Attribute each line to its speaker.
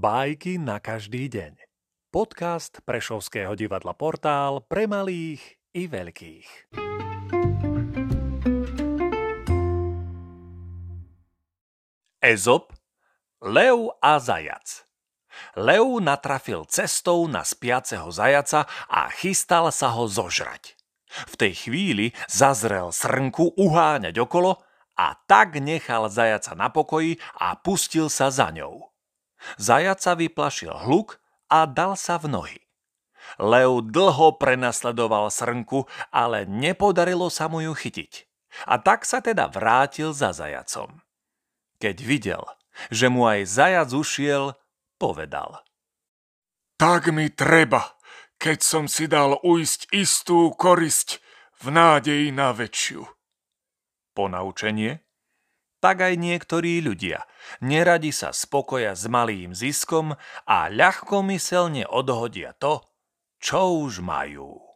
Speaker 1: Bajky na každý deň. Podcast Prešovského divadla Portál pre malých i veľkých. Ezop, Lev a zajac Lev natrafil cestou na spiaceho zajaca a chystal sa ho zožrať. V tej chvíli zazrel srnku uháňať okolo a tak nechal zajaca na pokoji a pustil sa za ňou. Zajaca vyplašil hluk a dal sa v nohy. Lev dlho prenasledoval srnku, ale nepodarilo sa mu ju chytiť. A tak sa teda vrátil za zajacom. Keď videl, že mu aj zajac ušiel, povedal.
Speaker 2: Tak mi treba, keď som si dal ujsť istú korisť v nádeji na väčšiu.
Speaker 1: Ponaučenie? Tak aj niektorí ľudia. Neradi sa spokoja s malým ziskom a ľahkomyselne odhodia to, čo už majú.